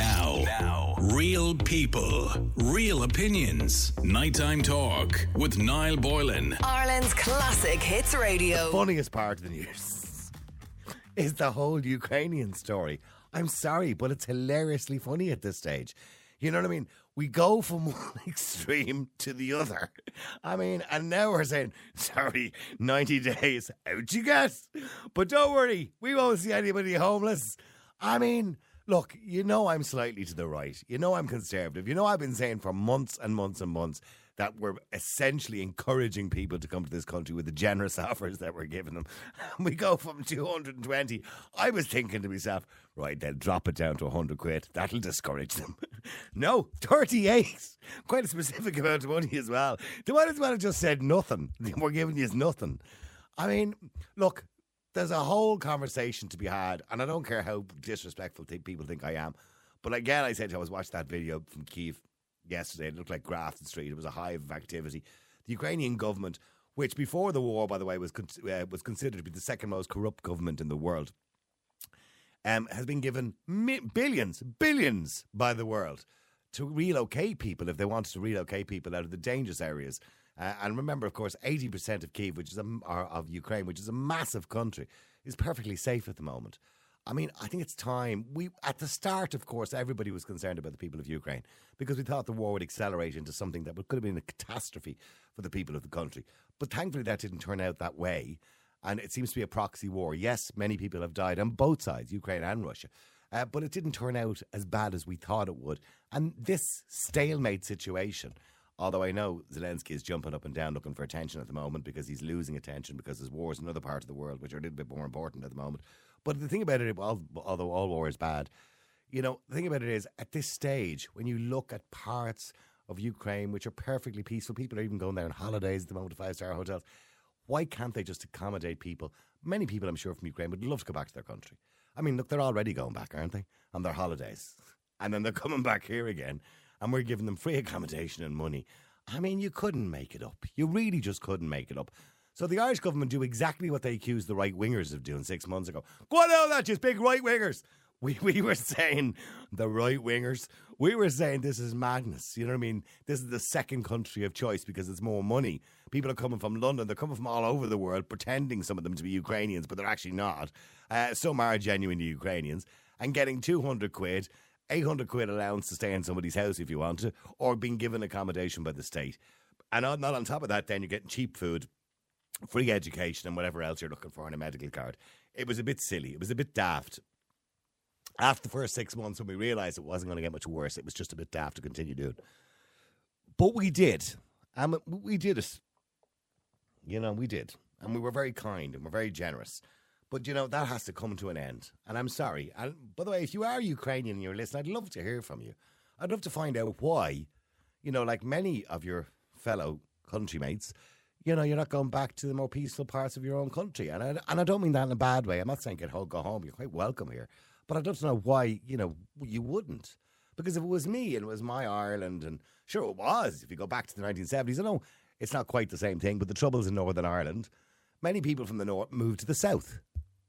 Now, now, real people, real opinions. Nighttime talk with Niall Boylan. Ireland's classic hits radio. funniest part of the news is the whole Ukrainian story. I'm sorry, but it's hilariously funny at this stage. You know what I mean? We go from one extreme to the other. I mean, and now we're saying, sorry, 90 days, out you get. But don't worry, we won't see anybody homeless. I mean, look, you know I'm slightly to the right. You know I'm conservative. You know I've been saying for months and months and months that we're essentially encouraging people to come to this country with the generous offers that we're giving them. We go from 220. I was thinking to myself, right, they'll drop it down to 100 quid. That'll discourage them. no, 38. Quite a specific amount of money as well. They might as well have just said nothing. We're giving you nothing. I mean, look, there's a whole conversation to be had, and I don't care how disrespectful people think I am. But again, I said I was watching that video from Kiev yesterday. It looked like Grafton Street. It was a hive of activity. The Ukrainian government, which before the war, by the way, was con- uh, was considered to be the second most corrupt government in the world, um, has been given mi- billions, billions by the world to relocate people if they wanted to relocate people out of the dangerous areas. Uh, and remember, of course, 80% of Kiev, which is a, of Ukraine, which is a massive country, is perfectly safe at the moment. I mean, I think it's time. We at the start, of course, everybody was concerned about the people of Ukraine because we thought the war would accelerate into something that could have been a catastrophe for the people of the country. But thankfully, that didn't turn out that way, and it seems to be a proxy war. Yes, many people have died on both sides, Ukraine and Russia, uh, but it didn't turn out as bad as we thought it would. And this stalemate situation. Although I know Zelensky is jumping up and down looking for attention at the moment because he's losing attention because there's wars in other parts of the world which are a little bit more important at the moment. But the thing about it, al- although all war is bad, you know, the thing about it is at this stage, when you look at parts of Ukraine which are perfectly peaceful, people are even going there on holidays at the moment to five star hotels. Why can't they just accommodate people? Many people, I'm sure, from Ukraine would love to go back to their country. I mean, look, they're already going back, aren't they? On their holidays. And then they're coming back here again, and we're giving them free accommodation and money. I mean, you couldn't make it up. You really just couldn't make it up. So the Irish government do exactly what they accused the right wingers of doing six months ago. Go on out, that just big right wingers. We, we were saying the right wingers. We were saying this is madness. You know what I mean? This is the second country of choice because it's more money. People are coming from London. They're coming from all over the world, pretending some of them to be Ukrainians, but they're actually not. Uh, some are genuinely Ukrainians and getting 200 quid 800 quid allowance to stay in somebody's house if you want to, or being given accommodation by the state. And on, not on top of that, then you're getting cheap food, free education, and whatever else you're looking for on a medical card. It was a bit silly. It was a bit daft. After the first six months, when we realised it wasn't going to get much worse, it was just a bit daft to continue doing. But we did. And we did it. You know, we did. And we were very kind and we're very generous. But you know that has to come to an end, and I'm sorry. And by the way, if you are Ukrainian and you're listening, I'd love to hear from you. I'd love to find out why, you know, like many of your fellow countrymates, you know, you're not going back to the more peaceful parts of your own country. And I, and I don't mean that in a bad way. I'm not saying get home, go home. You're quite welcome here. But I'd love to know why, you know, you wouldn't. Because if it was me and it was my Ireland, and sure it was, if you go back to the 1970s, I know it's not quite the same thing, but the troubles in Northern Ireland, many people from the north moved to the south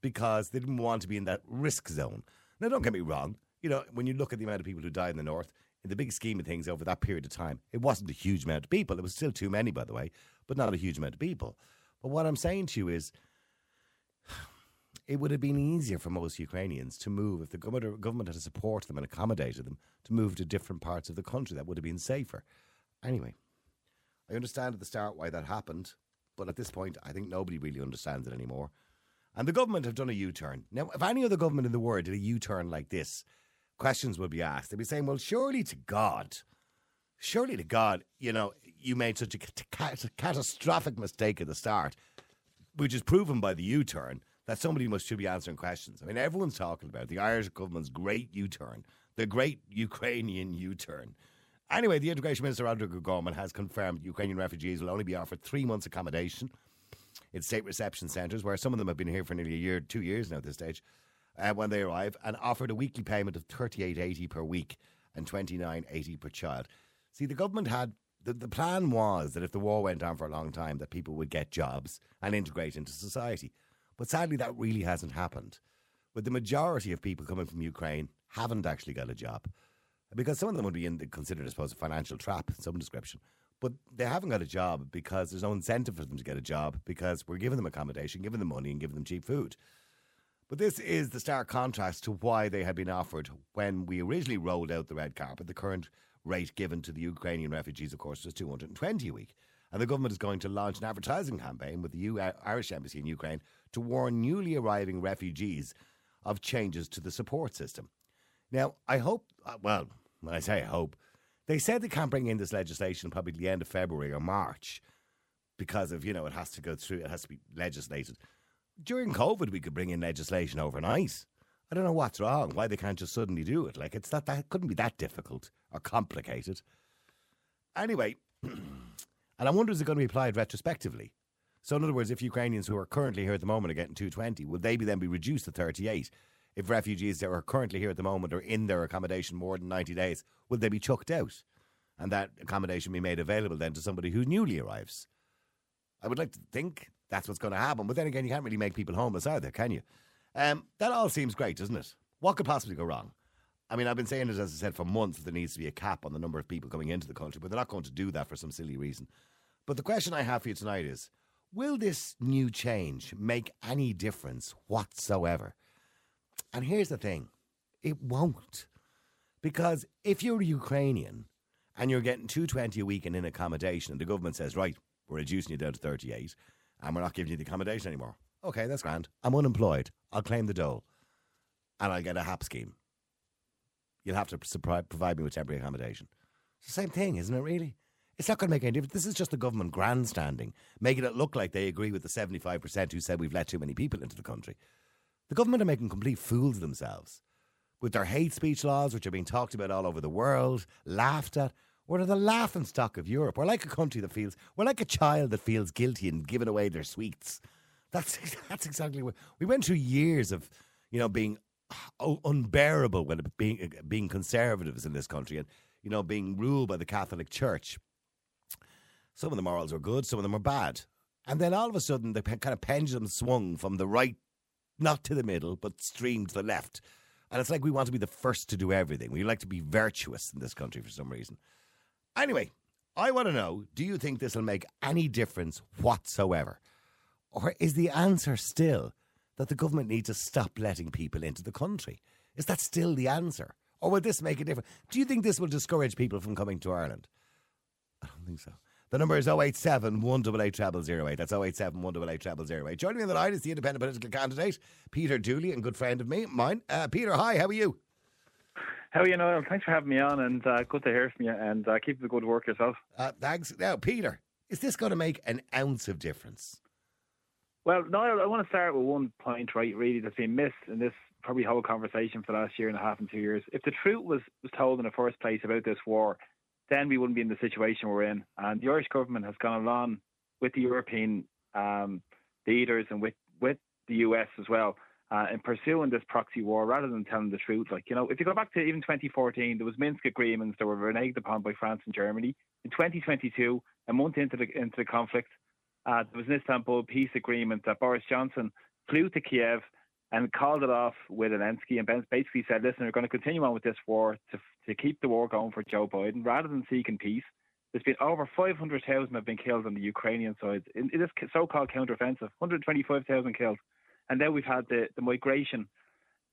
because they didn't want to be in that risk zone. Now, don't get me wrong. You know, when you look at the amount of people who died in the north, in the big scheme of things over that period of time, it wasn't a huge amount of people. It was still too many, by the way, but not a huge amount of people. But what I'm saying to you is, it would have been easier for most Ukrainians to move if the government, had supported them and accommodated them to move to different parts of the country. That would have been safer. Anyway, I understand at the start why that happened, but at this point, I think nobody really understands it anymore. And the government have done a U turn. Now, if any other government in the world did a U turn like this, questions would be asked. They'd be saying, well, surely to God, surely to God, you know, you made such a cat- catastrophic mistake at the start, which is proven by the U turn, that somebody must should be answering questions. I mean, everyone's talking about it. the Irish government's great U turn, the great Ukrainian U turn. Anyway, the Integration Minister, Roderic Gorman, has confirmed Ukrainian refugees will only be offered three months' accommodation in state reception centres, where some of them have been here for nearly a year, two years now at this stage, uh, when they arrive, and offered a weekly payment of thirty eight eighty per week and twenty nine eighty per child. See, the government had the, the plan was that if the war went on for a long time, that people would get jobs and integrate into society. But sadly, that really hasn't happened. With the majority of people coming from Ukraine haven't actually got a job. Because some of them would be in the, considered, I suppose, a financial trap in some description. But they haven't got a job because there's no incentive for them to get a job because we're giving them accommodation, giving them money, and giving them cheap food. But this is the stark contrast to why they had been offered when we originally rolled out the red carpet. The current rate given to the Ukrainian refugees, of course, was 220 a week. And the government is going to launch an advertising campaign with the U- Irish Embassy in Ukraine to warn newly arriving refugees of changes to the support system. Now, I hope, uh, well, when I say I hope, they said they can't bring in this legislation probably the end of February or March because of, you know, it has to go through, it has to be legislated. During COVID, we could bring in legislation overnight. I don't know what's wrong, why they can't just suddenly do it. Like, it's not that, couldn't be that difficult or complicated. Anyway, and I wonder is it going to be applied retrospectively? So, in other words, if Ukrainians who are currently here at the moment are getting 220, will they be then be reduced to 38? If refugees that are currently here at the moment are in their accommodation more than 90 days, will they be chucked out? And that accommodation be made available then to somebody who newly arrives? I would like to think that's what's going to happen. But then again, you can't really make people homeless either, can you? Um, that all seems great, doesn't it? What could possibly go wrong? I mean, I've been saying it, as I said, for months that there needs to be a cap on the number of people coming into the country, but they're not going to do that for some silly reason. But the question I have for you tonight is Will this new change make any difference whatsoever? And here's the thing it won't. Because if you're Ukrainian and you're getting 220 a week and in accommodation, and the government says, right, we're reducing you down to 38 and we're not giving you the accommodation anymore. Okay, that's grand. I'm unemployed. I'll claim the dole and I'll get a HAP scheme. You'll have to provide me with temporary accommodation. It's the same thing, isn't it, really? It's not going to make any difference. This is just the government grandstanding, making it look like they agree with the 75% who said we've let too many people into the country. The government are making complete fools of themselves with their hate speech laws, which are being talked about all over the world, laughed at. We're the laughing stock of Europe. We're like a country that feels, we're like a child that feels guilty and giving away their sweets. That's, that's exactly what we went through years of, you know, being uh, unbearable when being, uh, being conservatives in this country and, you know, being ruled by the Catholic Church. Some of the morals were good, some of them were bad. And then all of a sudden, the kind of pendulum swung from the right, not to the middle, but streamed to the left. And it's like we want to be the first to do everything. We like to be virtuous in this country for some reason. Anyway, I want to know do you think this will make any difference whatsoever? Or is the answer still that the government needs to stop letting people into the country? Is that still the answer? Or will this make a difference? Do you think this will discourage people from coming to Ireland? I don't think so. The number is 087 188 0008. That's 087 188 0008. Joining me on the line is the independent political candidate, Peter Dooley, and good friend of me, mine. Uh, Peter, hi, how are you? How are you, Noel? Thanks for having me on, and uh, good to hear from you, and uh, keep the good work yourself. Uh, thanks. Now, Peter, is this going to make an ounce of difference? Well, Noel, I want to start with one point, right, really, that's been missed in this probably whole conversation for the last year and a half and two years. If the truth was, was told in the first place about this war, then we wouldn't be in the situation we're in. And the Irish government has gone along with the European um, leaders and with, with the US as well uh, in pursuing this proxy war rather than telling the truth. Like, you know, if you go back to even 2014, there was Minsk agreements that were reneged upon by France and Germany. In 2022, a month into the, into the conflict, uh, there was an Istanbul peace agreement that Boris Johnson flew to Kiev and called it off with Zelensky and basically said, listen, we're going to continue on with this war to, to keep the war going for Joe Biden rather than seeking peace. There's been over 500,000 have been killed on the Ukrainian side in, in this so-called counteroffensive, 125,000 killed. And then we've had the, the migration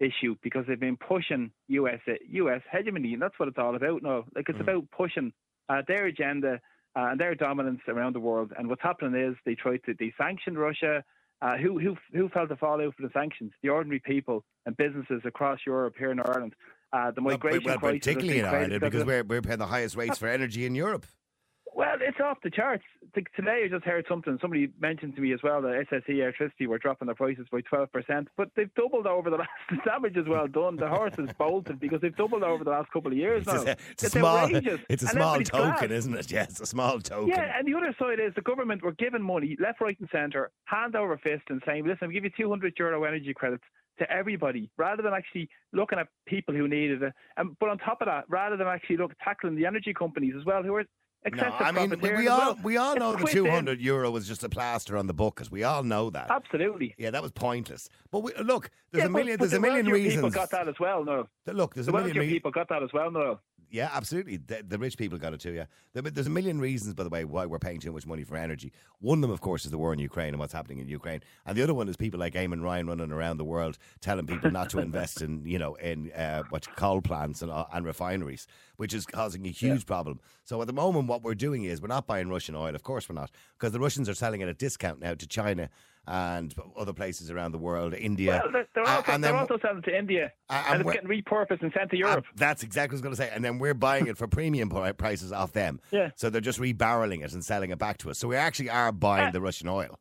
issue because they've been pushing US US hegemony, and that's what it's all about now. Like it's mm. about pushing uh, their agenda uh, and their dominance around the world. And what's happening is they try to they sanction Russia, uh, who who who felt the fallout for the sanctions? The ordinary people and businesses across Europe here in Ireland. Uh, the migration well, well, particularly in Ireland, because we're we're paying the highest rates for energy in Europe. Well, it's off the charts. Today I just heard something. Somebody mentioned to me as well that SSE Airtricity were dropping their prices by 12%, but they've doubled over the last. The damage is well done. The horse is bolted because they've doubled over the last couple of years it's now. A, it's, it's, a small, outrageous. It's a small token, glad. isn't it? Yes, yeah, a small token. Yeah, and the other side is the government were giving money left, right, and centre, hand over fist, and saying, "Listen, we give you 200 euro energy credits." to everybody rather than actually looking at people who needed it. And but on top of that, rather than actually look tackling the energy companies as well, who are Excessive I mean, we, all well. we all It's know the quit two hundred euro was just a plaster on the book, bucket. We all know that. Absolutely. Yeah, that was pointless. But we, look, there's Yeah, a million. but there's a the million reasons. People got that as well, no. Look, there's The a million. people got that as well, no. Yeah, absolutely. The, the rich people got it too. Yeah, There- there's a million reasons, by the way, why we're paying too much money for energy. One of them, of course, is the war in Ukraine and what's happening in Ukraine, and the other one is people like Eamon Ryan running around the world telling people not to invest in, you know, in uh, what coal plants and, uh, and refineries, which is causing a huge problem. So at the moment, what we're doing is we're not buying Russian oil. Of course, we're not, because the Russians are selling it at a discount now to China and other places around the world, India. Well, they're, they're, Uh, also, and they're then- also selling to India, Uh, and and it's getting repurposed and sent to Uh, Europe. that's exactly what I was going to say. And then we're buying it for premium prices off them. Yeah. So they're just rebarreling it and selling it back to us. So we actually are buying Uh, the Russian oil.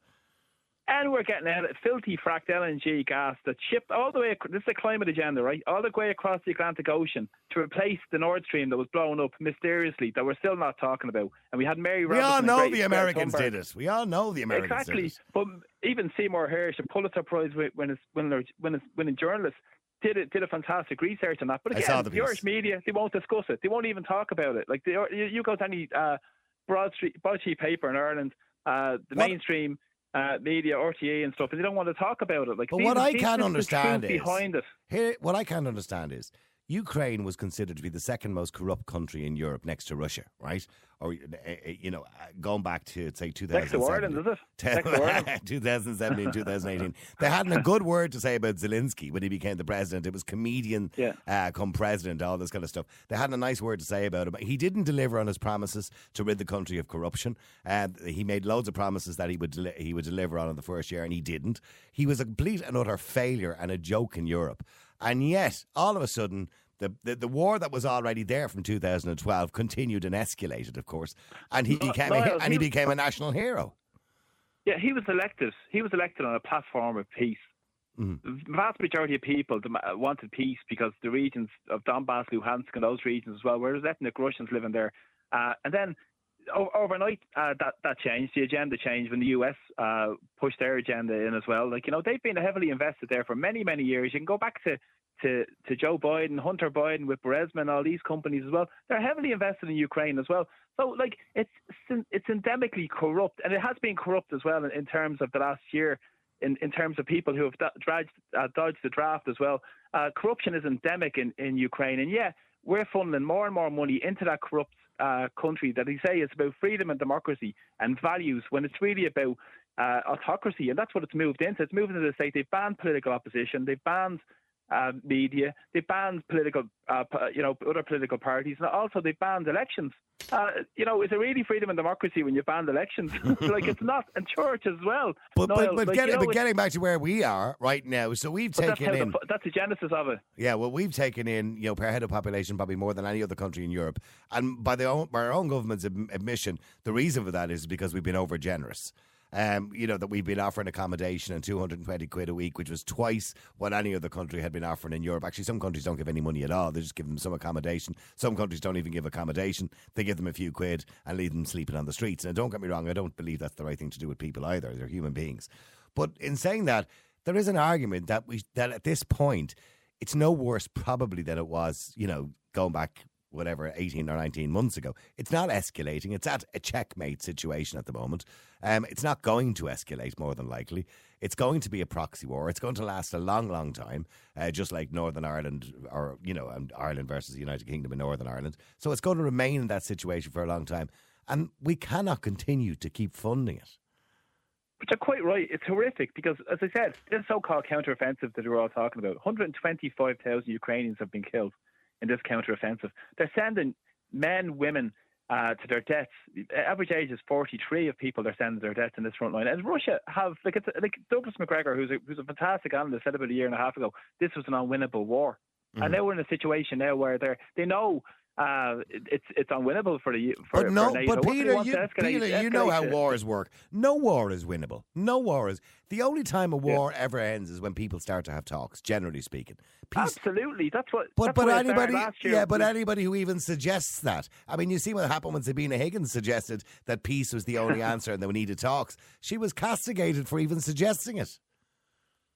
And we're getting out filthy fracked LNG gas that's shipped all the way. This is the climate agenda, right? All the way across the Atlantic Ocean to replace the Nord Stream that was blown up mysteriously that we're still not talking about. And we had Mary. We Robertson all know the Americans Thunberg. did it. We all know the Americans exactly. did it. But even Seymour Hersh, a Pulitzer Prize wi- winning winner, winning, winning journalist, did it did a fantastic research on that. But again, the the Irish media they won't discuss it. They won't even talk about it. Like the, you, you go to any uh, broadsheet broadsheet paper in Ireland, uh, the What- mainstream. Uh, media, RTE, and stuff, and they don't want to talk about it. Like, But these- what I can't this is the understand is- behind it. Here, what I can't understand is Ukraine was considered to be the second most corrupt country in Europe next to Russia, right? Or, uh, uh, you know, uh, going back to, say, 2007. Next Ireland, is it? To Ireland. 2017, 2018. They hadn't a good word to say about Zelensky when he became the president. It was comedian Yeah. uh, come president, all this kind of stuff. They hadn't a nice word to say about him. He didn't deliver on his promises to rid the country of corruption. Uh, he made loads of promises that he would deli- he would deliver on in the first year, and he didn't. He was a complete and utter failure and a joke in Europe. And yet, all of a sudden, the, the, the war that was already there from 2012 continued and escalated, of course, and he became a, and he he- became a national hero. Yeah, he was elected. He was elected on a platform of peace. Mhm. The vast majority of people wanted peace because the regions of Donbass, Luhansk, and those regions as well, where there's ethnic Russians living there. Uh, and then overnight, uh, that that changed. The agenda changed when the US uh, pushed their agenda in as well. Like you know, they've been heavily invested there for many, many years. You can go back to. To, to Joe Biden, Hunter Biden with Burisma and all these companies as well. They're heavily invested in Ukraine as well. So like it's it's endemically corrupt, and it has been corrupt as well in, in terms of the last year. In, in terms of people who have do- dragged, uh, dodged the draft as well, uh, corruption is endemic in, in Ukraine, and yeah, we're funneling more and more money into that corrupt uh, country that they say is about freedom and democracy and values, when it's really about uh, autocracy, and that's what it's moved into. It's moved into the state. They've banned political opposition. They've banned uh, media. They banned political, uh, you know, other political parties, and also they banned elections. Uh, you know, is it really freedom and democracy when you ban elections? like it's not, and church as well. But, Niall, but, but, like, getting, you know, but getting back to where we are right now, so we've but that's, taken in. the, that's the genesis of it. Yeah, well, we've taken in, you know, per head of population, probably more than any other country in Europe. And by, the own, by our own government's admission, the reason for that is because we've been over generous. Um, you know, that we've been offering accommodation and 220 quid a week, which was twice what any other country had been offering in Europe. Actually, some countries don't give any money at all. They just give them some accommodation. Some countries don't even give accommodation. They give them a few quid and leave them sleeping on the streets. And don't get me wrong, I don't believe that's the right thing to do with people either. They're human beings. But in saying that, there is an argument that we that at this point, it's no worse probably than it was, you know, going back whatever 18 or 19 months ago. It's not escalating. It's at a checkmate situation at the moment. Um, it's not going to escalate more than likely. It's going to be a proxy war. It's going to last a long, long time, uh, just like Northern Ireland or, you know, and Ireland versus the United Kingdom in Northern Ireland. So it's going to remain in that situation for a long time. And we cannot continue to keep funding it. But you're quite right. It's horrific because, as I said, this so-called counteroffensive that we're all talking about, 125,000 Ukrainians have been killed in this counteroffensive. They're sending men, women uh, to their deaths. Average age is 43 of people they're sending to their deaths in this front line. And Russia have, like, it's, like Douglas Macgregor, who's a, who's a fantastic analyst, said about a year and a half ago, this was an unwinnable war. And now we're in a situation now where they they know uh, it's it's unwinnable for the for, But no, for but What do they Peter, you, Peter, you know how wars work. No war is winnable. No war is. The only time a war ever ends is when people start to have talks. Generally speaking, peace. Absolutely, that's what. But that's but what it started anybody, yeah, but anybody who even suggests that. I mean, you see what happened when Sabina Higgins suggested that peace was the only answer and that we needed talks. She was castigated for even suggesting it.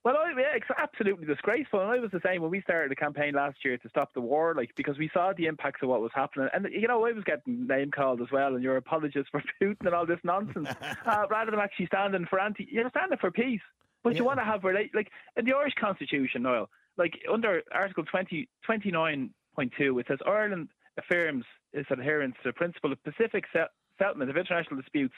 Well, I, yeah, it's absolutely disgraceful. And I was the same when we started the campaign last year to stop the war, like because we saw the impacts of what was happening. And you know, I was getting name called as well, and you're apologist for Putin and all this nonsense, uh, rather than actually standing for anti. You're standing for peace, but yeah. you want to have relate like in the Irish Constitution, Noel. Like under Article 20, 29.2, it says Ireland affirms its adherence to the principle of pacific settlement of international disputes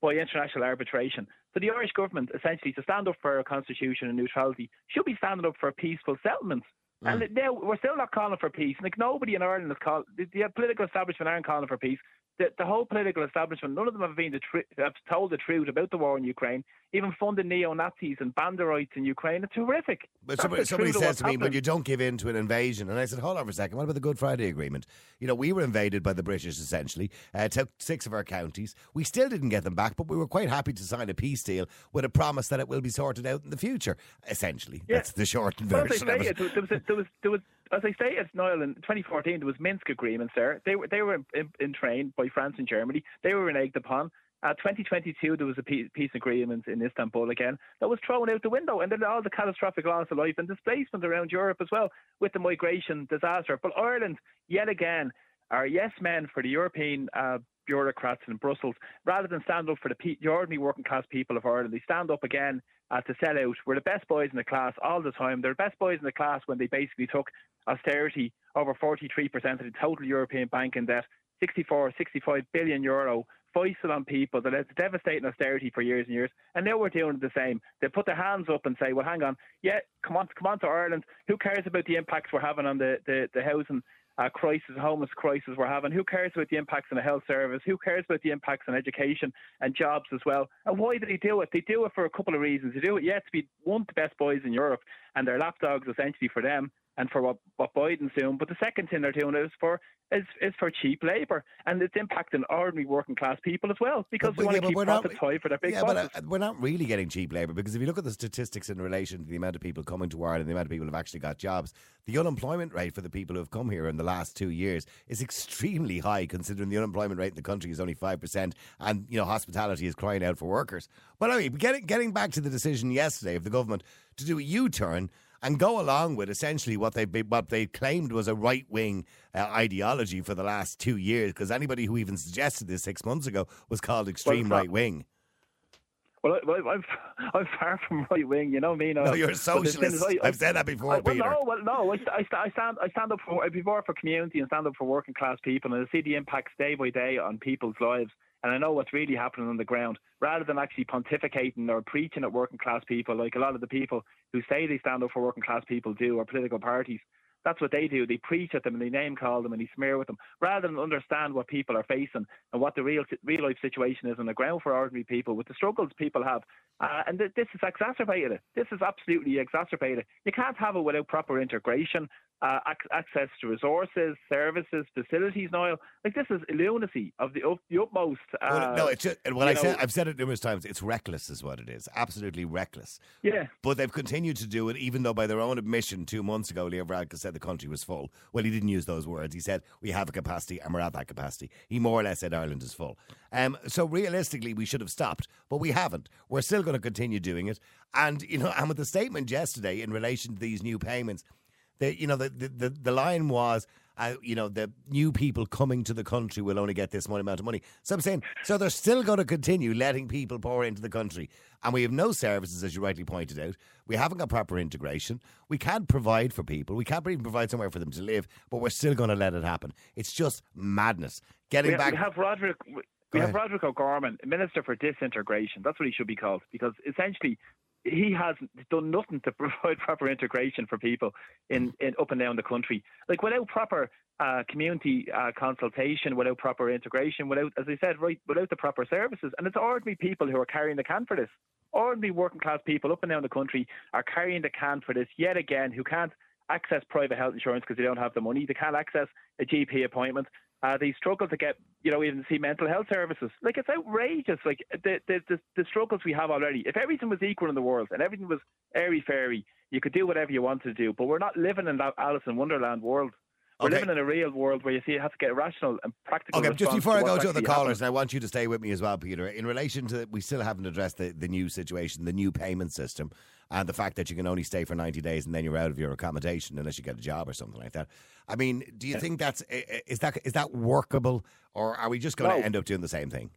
by international arbitration. So the Irish government, essentially, to stand up for a constitution and neutrality, should be standing up for peaceful settlements. Mm. And now we're still not calling for peace. Like nobody in Ireland is calling. The, the political establishment aren't calling for peace the, the whole political establishment, none of them have been the tr- have told the truth about the war in Ukraine, even funding neo Nazis and banderites in Ukraine. It's horrific. But somebody, somebody says to me, "But you don't give in to an invasion," and I said, "Hold on for a second. What about the Good Friday Agreement? You know, we were invaded by the British essentially, uh, took six of our counties. We still didn't get them back, but we were quite happy to sign a peace deal with a promise that it will be sorted out in the future. Essentially, yeah. that's the short version. Well, there was, there was there was as I say, it's Niall in 2014 there was Minsk agreements there. They were they were in, in, in train by France and Germany. They were reneged upon. Uh, 2022 there was a peace, peace agreement in Istanbul again that was thrown out the window, and then all the catastrophic loss of life and displacement around Europe as well with the migration disaster. But Ireland, yet again, are yes men for the European uh, bureaucrats in Brussels, rather than stand up for the, the ordinary working class people of Ireland. They stand up again uh, to sell out. We're the best boys in the class all the time. They're the best boys in the class when they basically took austerity over 43% of the total European banking debt, 64, 65 billion euro foisted on people that it's devastating austerity for years and years. And now we're doing the same. They put their hands up and say, well, hang on, yeah, come on, come on to Ireland. Who cares about the impacts we're having on the, the, the housing uh, crisis, homeless crisis we're having. Who cares about the impacts on the health service? Who cares about the impacts on education and jobs as well? And why do they do it? They do it for a couple of reasons. They do it, yeah, to be one of the best boys in Europe, and they're lapdogs essentially for them and for what, what Biden's doing. But the second thing they're doing is for is, is for cheap labour, and it's impacting ordinary working class people as well because they want yeah, to keep profits high for their big yeah, bosses. but uh, we're not really getting cheap labour because if you look at the statistics in relation to the amount of people coming to Ireland, the amount of people who've actually got jobs, the unemployment rate for the people who have come here in the last two years is extremely high, considering the unemployment rate in the country is only five percent, and you know hospitality is crying out for workers. But anyway, getting getting back to the decision yesterday of the government to do a U turn and go along with essentially what they what they claimed was a right wing uh, ideology for the last two years. Because anybody who even suggested this six months ago was called extreme well, right wing. Well, I, am I'm far from right wing. You know me. No, no you're a socialist. I, have said that before, I, well, Peter. No, well, no. I, I, stand I stand up for I be more for community and stand up for working class people, and I see the impacts day by day on people's lives and I know what's really happening on the ground, rather than actually pontificating or preaching at working class people, like a lot of the people who say they stand up for working class people do, or political parties. That's what they do. They preach at them and they name call them and they smear with them, rather than understand what people are facing and what the real real life situation is on the ground for ordinary people with the struggles people have. Uh, and th- this is exacerbated. This is absolutely exacerbated. You can't have it without proper integration, uh, ac- access to resources, services, facilities. Now, like this is lunacy of the, up, the utmost. Uh, well, no, it's just, well, I said, I've said it numerous times. It's reckless, is what it is. Absolutely reckless. Yeah. But they've continued to do it, even though by their own admission, two months ago, Leo Varadkar said the country was full. Well, he didn't use those words. He said we have a capacity and we're at that capacity. He more or less said Ireland is full. Um, so realistically, we should have stopped, but we haven't. We're still going to continue doing it. And you know, and with the statement yesterday in relation to these new payments the you know the the, the line was uh, you know the new people coming to the country will only get this amount of money. So I'm saying so they're still going to continue letting people pour into the country, and we have no services as you rightly pointed out. We haven't got proper integration. We can't provide for people. We can't even provide somewhere for them to live, but we're still going to let it happen. It's just madness. Getting we, back, we have Roderic. We have Roderic O'Gorman, Minister for Disintegration. That's what he should be called, because essentially he has done nothing to provide proper integration for people in, in up and down the country. Like without proper uh, community uh, consultation, without proper integration, without, as I said, right, without the proper services, and it's ordinary people who are carrying the can for this. Ordinary working class people up and down the country are carrying the can for this yet again, who can't access private health insurance because they don't have the money. They can't access a GP appointment. Uh, they struggle to get, you know, even see mental health services. Like it's outrageous. Like the, the the the struggles we have already. If everything was equal in the world and everything was airy fairy, you could do whatever you wanted to do. But we're not living in that Alice in Wonderland world. We're Okay. living in a real world where you see you have to get rational and practical. Okay, just before I go to the callers, I want you to stay with me as well, Peter. In relation to, we still haven't addressed the, the new situation, the new payment system, and the fact that you can only stay for 90 days and then you're out of your accommodation unless you get a job or something like that. I mean, do you think that's, is that, is that workable, or are we just going to end up doing the same thing?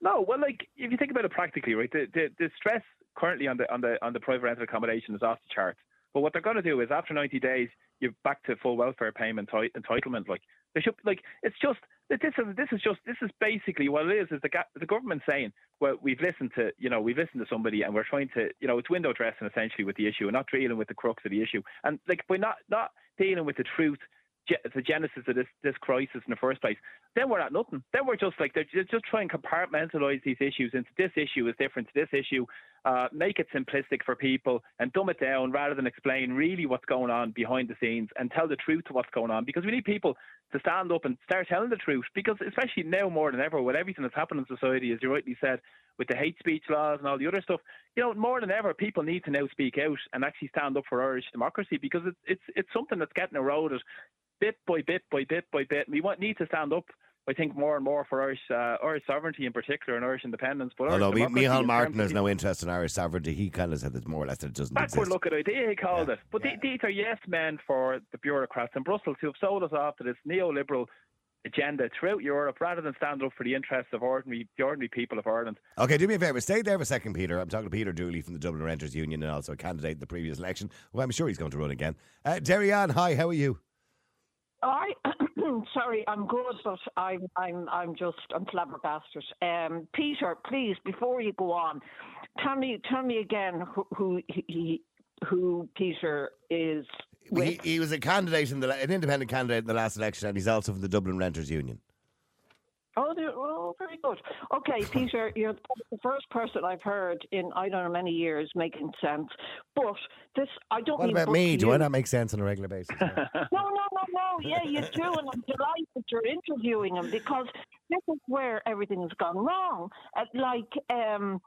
No, well, like if you think about it practically, right, the, the the stress currently on the on the on the private rental accommodation is off the charts. But what they're going to do is after 90 days, you're back to full welfare payment ti- entitlement. Like they should, like it's just this is this is just this is basically what it is. Is the the government saying, well, we've listened to you know we've listened to somebody and we're trying to you know it's window dressing essentially with the issue and not dealing with the crux of the issue. And like by not not dealing with the truth the genesis of this this crisis in the first place, then we're at nothing. Then we're just like they're just trying to compartmentalize these issues into this issue is different to this issue, uh, make it simplistic for people and dumb it down rather than explain really what's going on behind the scenes and tell the truth to what's going on. Because we need people to stand up and start telling the truth. Because especially now more than ever, with everything that's happened in society, as you rightly said, with the hate speech laws and all the other stuff, you know, more than ever, people need to now speak out and actually stand up for Irish democracy because it's it's it's something that's getting eroded bit by bit by bit by bit. We want, need to stand up, I think, more and more for Irish uh, Irish sovereignty in particular and Irish independence. But Although Irish Mi- democracy Micheál Martin has no interest in Irish sovereignty, he kind of said that more or less that it doesn't Backward exist. look at idea, he called Yeah. it. But the- these are yes men for the bureaucrats in Brussels who have sold us off to this neoliberal agenda throughout Europe rather than stand up for the interests of ordinary the ordinary people of Ireland. Okay, do me a favour. Stay there for a second, Peter. I'm talking to Peter Dooley from the Dublin Renters Union and also a candidate in the previous election. Well, I'm sure he's going to run again. Uh, Derry Ann, hi, how are you? I sorry, I'm good, but I'm I'm I'm just I'm flabbergasted. Um, Peter, please, before you go on, tell me tell me again who who he who Peter is He, he was a candidate in the an independent candidate in the last election, and he's also from the Dublin Renters Union. Oh, oh, very good. Okay, Peter, you're the first person I've heard in I don't know many years making sense. But this, I don't. What about me? to Do I not make sense on a regular basis? No, no, no. Yeah, you do, and I'm delighted you're interviewing him because this is where everything has gone wrong. Uh, like, um,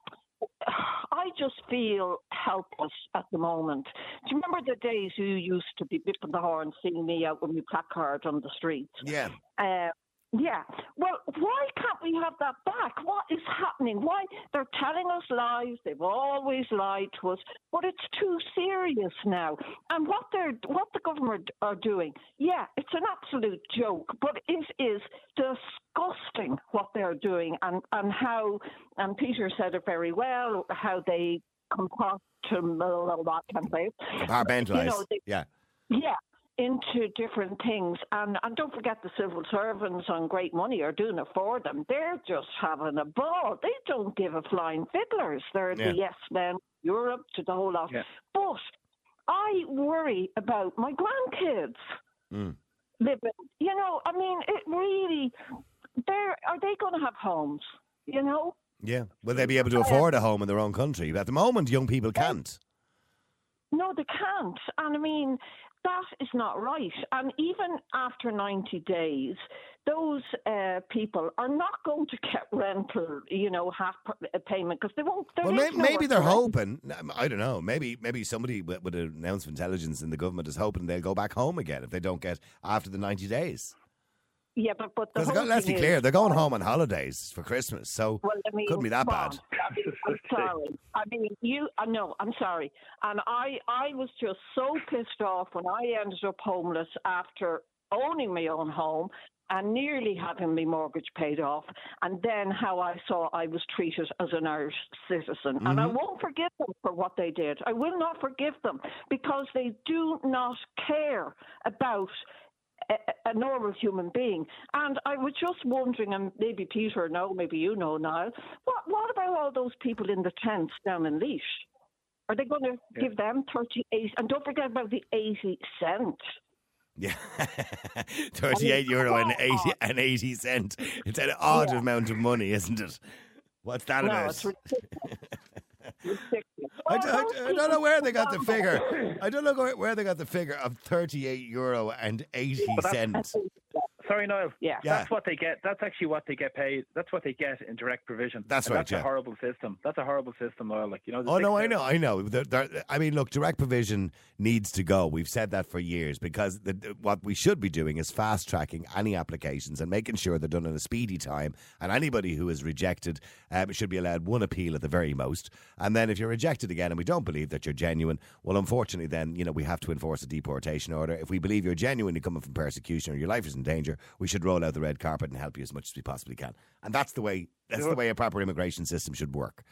I just feel helpless at the moment. Do you remember the days you used to be bipping the horn, seeing me out with my placard on the street? yeah. Uh, yeah. Well, why can't we have that back? What is happening? Why they're telling us lies? They've always lied to us, but it's too serious now. And what they're what the government are doing, yeah, it's an absolute joke, but it is disgusting what they're doing and and how. And Peter said it very well. How they compartmentalize. I can't say it. Compartmentalised. You know, they- yeah. Yeah, into different things. And, and don't forget the civil servants on great money are doing it for them. They're just having a ball. They don't give a flying fiddlers. They're Yeah. the yes men, Europe to the whole lot. Yeah. But I worry about my grandkids Mm. living. You know, I mean, it really. They're are they going to have homes? You know. Yeah. Will they be able to afford a home in their own country? At the moment, young people can't. No, they can't. And I mean, that is not right. And even after 90 days, those uh, people are not going to get rental, you know, half p- uh, payment because they won't. Well, is may, nowhere maybe they're hoping. I don't know. Maybe maybe somebody with, with an ounce of intelligence in the government is hoping they'll go back home again if they don't get after the ninety days. Yeah, but, but the Because whole let's be clear, is- they're going home on holidays for Christmas, so Well, I mean, couldn't be that come bad. I mean, I'm sorry. I mean, you. I know. I'm sorry. And I, I was just so pissed off when I ended up homeless after owning my own home and nearly having my mortgage paid off, and then how I saw I was treated as an Irish citizen. And I Mm-hmm. won't forgive them for what they did. I will not forgive them because they do not care about a, a normal human being. And I was just wondering, and maybe Peter know, maybe you know now, what what about all those people in the tents down in Laois? Are they going to Yeah. give them 38? And don't forget about the 80 cent. yeah, thirty-eight euro and eighty and eighty cent. It's an odd Yeah. amount of money, isn't it? What's that No, about? it's ridiculous. ridiculous. I, I those d- I don't know where they got the figure. I don't know where, they got the figure of thirty-eight euro eighty But that's- cents. Sorry, Niall. Yeah. Yeah. That's what they get. That's actually what they get paid. That's what they get in direct provision. That's And right, That's yeah. a horrible system. That's a horrible system, Niall. Like you know. Oh no, I know, I know. There- there- I mean, look, direct provision needs to go. We've said that for years because the, what we should be doing is fast tracking any applications and making sure they're done in a speedy time. And anybody who is rejected um, should be allowed one appeal at the very most. And then if you're rejected again, and we don't believe that you're genuine, well, unfortunately, then you know we have to enforce a deportation order. If we believe you're genuinely coming from persecution or your life is in danger, we should roll out the red carpet and help you as much as we possibly can. And that's the way. That's the way a proper immigration system should work.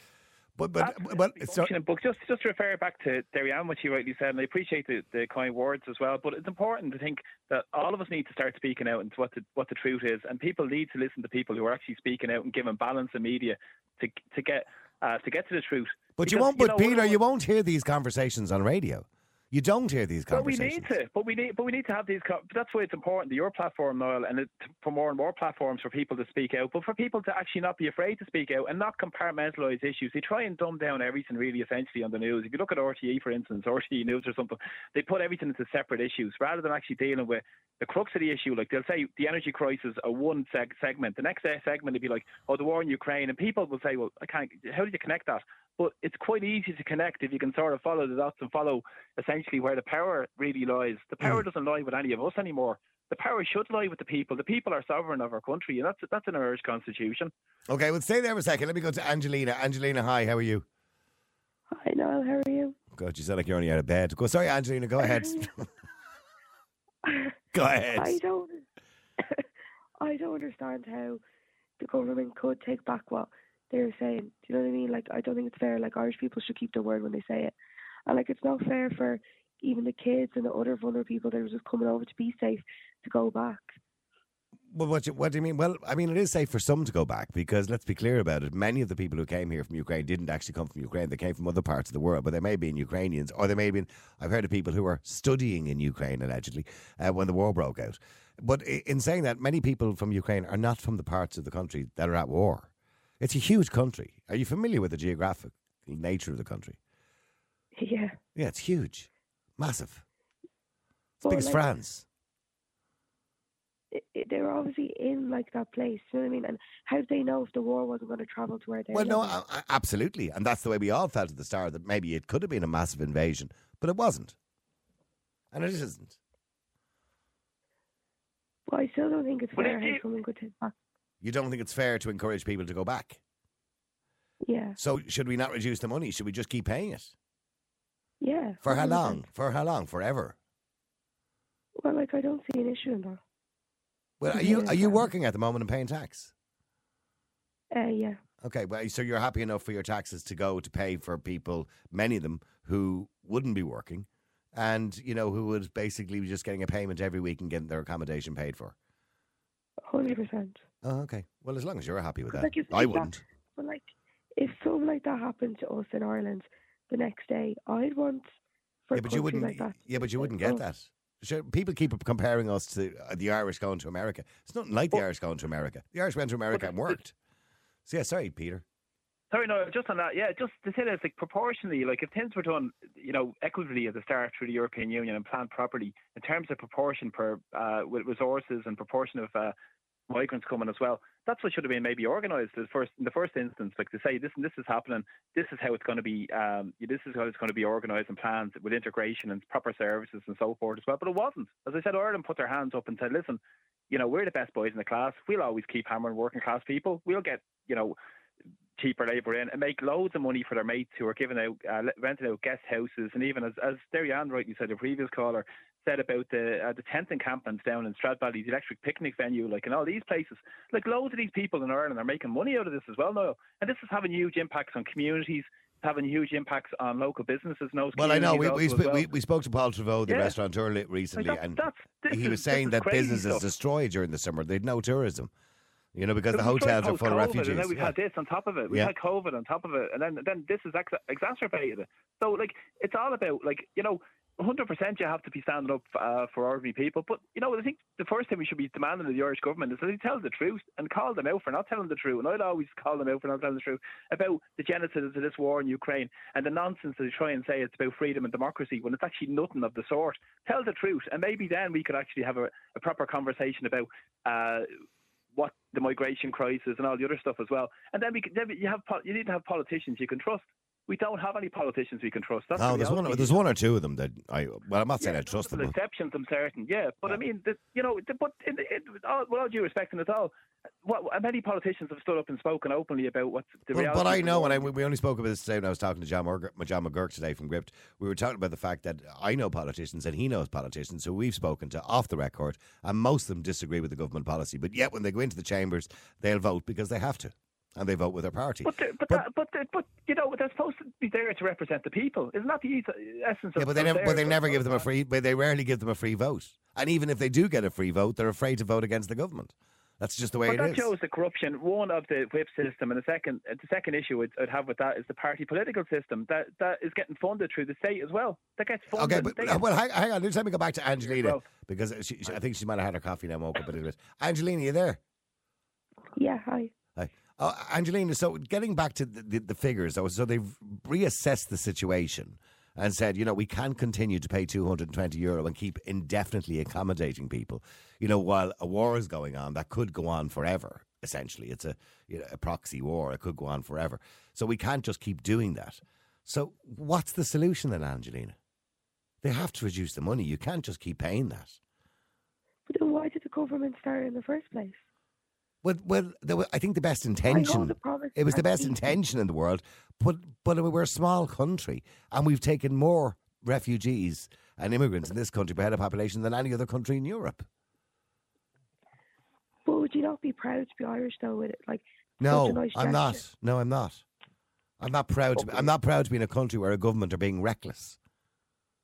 But but but it's so. But just just to refer back to Darianne, what she rightly said, and I appreciate the, the kind words as well. But it's important to think that all of us need to start speaking out into what the what the truth is, and people need to listen to people who are actually speaking out and giving balance in media to to get uh, to get to the truth. But you won't. But know, Peter, you won't hear these conversations on radio. You don't hear these conversations. But we need to. But we need. But we need to have these. That's why it's important. that Your platform, Niall, and it, for more and more platforms for people to speak out. But for people to actually not be afraid to speak out and not compartmentalise issues. They try and dumb down everything really, essentially, on the news. If you look at RTE, for instance, RTE News or something, they put everything into separate issues rather than actually dealing with the crux of the issue. Like they'll say the energy crisis are one seg- segment. The next segment will be like, oh, the war in Ukraine, and people will say, well, I can't. How do you connect that? But it's quite easy to connect if you can sort of follow the dots and follow essentially where the power really lies. The power mm. doesn't lie with any of us anymore. The power should lie with the people. The people are sovereign of our country, and that's that's in our Irish constitution. Okay, well, stay there for a second. Let me go to Angelina. Angelina, hi. How are you? Hi, Noel. How are you? God, you sound like you're only out of bed. Go. Sorry, Angelina. Go ahead. go ahead. I don't. I don't understand how the government could take back what they're saying. Do you know what I mean? Like, I don't think it's fair. Like, Irish people should keep their word when they say it, and like, it's not fair for even the kids and the other vulnerable people that are just coming over to be safe to go back. Well, what, you, what do you mean? Well, I mean, it is safe for some to go back because let's be clear about it. Many of the people who came here from Ukraine didn't actually come from Ukraine. They came from other parts of the world, but they may have been Ukrainians or they may have been. I've heard of people who were studying in Ukraine allegedly uh, when the war broke out. But in saying that, many people from Ukraine are not from the parts of the country that are at war. It's a huge country. Are you familiar with the geographic nature of the country? Yeah. Yeah, it's huge, massive. It's Well, big as like- France. It, it, they were obviously in like that place. You know what I mean? And how did they know if the war wasn't going to travel to where they? Well, no, a- a- absolutely, and that's the way we all felt at the start that maybe it could have been a massive invasion, but it wasn't, and it isn't. Well, I still don't think it's Well, fair if how someone could take back. You don't think it's fair to encourage people to go back? Yeah. So should we not reduce the money? Should we just keep paying it Yeah. for how 100%. long? For how long? Forever? Well, like I don't see an issue in that. Well, are you are you working at the moment and paying tax? Uh, yeah. Okay, well, so you're happy enough for your taxes to go to pay for people, many of them who wouldn't be working, and you know who would basically be just getting a payment every week and getting their accommodation paid for. Hundred percent. Oh, okay. Well, as long as you're happy with that, Like if, I if wouldn't. but like, if something like that happened to us in Ireland the next day, I'd want for yeah, a but you wouldn't. like that. yeah, but you wouldn't say, get "Oh, that. Sure, people keep comparing us to uh, the Irish going to America. It's nothing like the Well- Irish going to America. The Irish went to America and worked. So yeah, sorry, Peter. Sorry, no, just on that. Yeah, just to say that it's like proportionally, like if things were done, you know, equitably at the start through the European Union and planned properly in terms of proportion per uh, with resources and proportion of uh, migrants coming as well. That's what should have been maybe organised as first in the first instance, like to say this this is happening. This is how it's going to be. Um, this is how it's going to be organised and planned with integration and proper services and so forth as well. But it wasn't. As I said, Ireland put their hands up and said, listen, you know, we're the best boys in the class. We'll always keep hammering working class people. We'll get, you know, cheaper labour in and make loads of money for their mates who are giving out, uh, renting out guest houses. And even as, as Darianne rightly said, the previous caller said about the uh, the tent encampments down in Stradbally, the electric picnic venue, like in all these places. Like loads of these people in Ireland are making money out of this as well now. And this is having huge impacts on communities. It's having huge impacts on local businesses. in those Well, I know we we, sp- well. we we spoke to Paul Trevaux, the Yeah. restaurateur, recently, Like, that's- and that's- he was this saying that business is destroyed during the summer. They'd no tourism, you know, because the It was destroyed hotels are full of refugees. And then we've Yeah. had this on top of it. We've Yeah. had COVID on top of it, and then then this has ex- exacerbated it. So like, it's all about like you know, 100% you have to be standing up uh, for ordinary people. But, you know, I think the first thing we should be demanding of the Irish government is that they tell the truth and call them out for not telling the truth. And I'd always call them out for not telling the truth about the genesis of this war in Ukraine and the nonsense that they try and say it's about freedom and democracy when it's actually nothing of the sort. Tell the truth, and maybe then we could actually have a, a proper conversation about. Uh, what the migration crisis and all the other stuff as well, and then we then you have you need to have politicians you can trust we don't have any politicians we can trust. That's the there's one. There's one or two of them that I. Well, I'm not saying Yeah, I trust them. But- exceptions, I'm certain. Yeah, but I mean, the, you know, the, but in, in, all, with all due respect and it all, what, many politicians have stood up and spoken openly about what's the But, reality. but I know, and I, we only spoke about this today when I was talking to John, Murg- John McGuirk today from Gript. We were talking about the fact that I know politicians and he knows politicians who we've spoken to off the record, and most of them disagree with the government policy. But yet, when they go into the chambers, they'll vote because they have to, and they vote with their party. But, but, But- but, but you know, they're supposed to be there to represent the people. Isn't that the eth- essence of yeah, but they never, but they never give them a free. But they rarely give them a free vote. And even if they do get a free vote, they're afraid to vote against the government. That's just the way it is But it that is. shows the corruption. One of the whip system, and the second, the second issue I'd, I'd have with that is the party political system that that is getting funded through the state as well. That gets funded. Okay, but get- well, hang, hang on. Let me go back to Angelina Well- because she, she, I think she might have had her coffee now. and Woke up a little bit. Angelina, you there? Yeah, hi. Hi. Oh, Angelina, so getting back to the, the, the figures, though, so they've reassessed the situation and said, you know, we can't continue to pay 220 euro and keep indefinitely accommodating people, you know, while a war is going on that could go on forever, essentially. It's a, you know, a proxy war, it could go on forever. So we can't just keep doing that. So what's the solution then, Angelina? They have to reduce the money. You can't just keep paying that. But then why did the government start in the first place? Well, well, I think the best intention. It was the best intention in the world, but but we're a small country, and we've taken more refugees and immigrants in this country per head of population than any other country in Europe. But would you not be proud to be Irish though? With it, like No, nice I'm not. No, I'm not. I'm not proud. To be, I'm not proud to be in a country where a government are being reckless.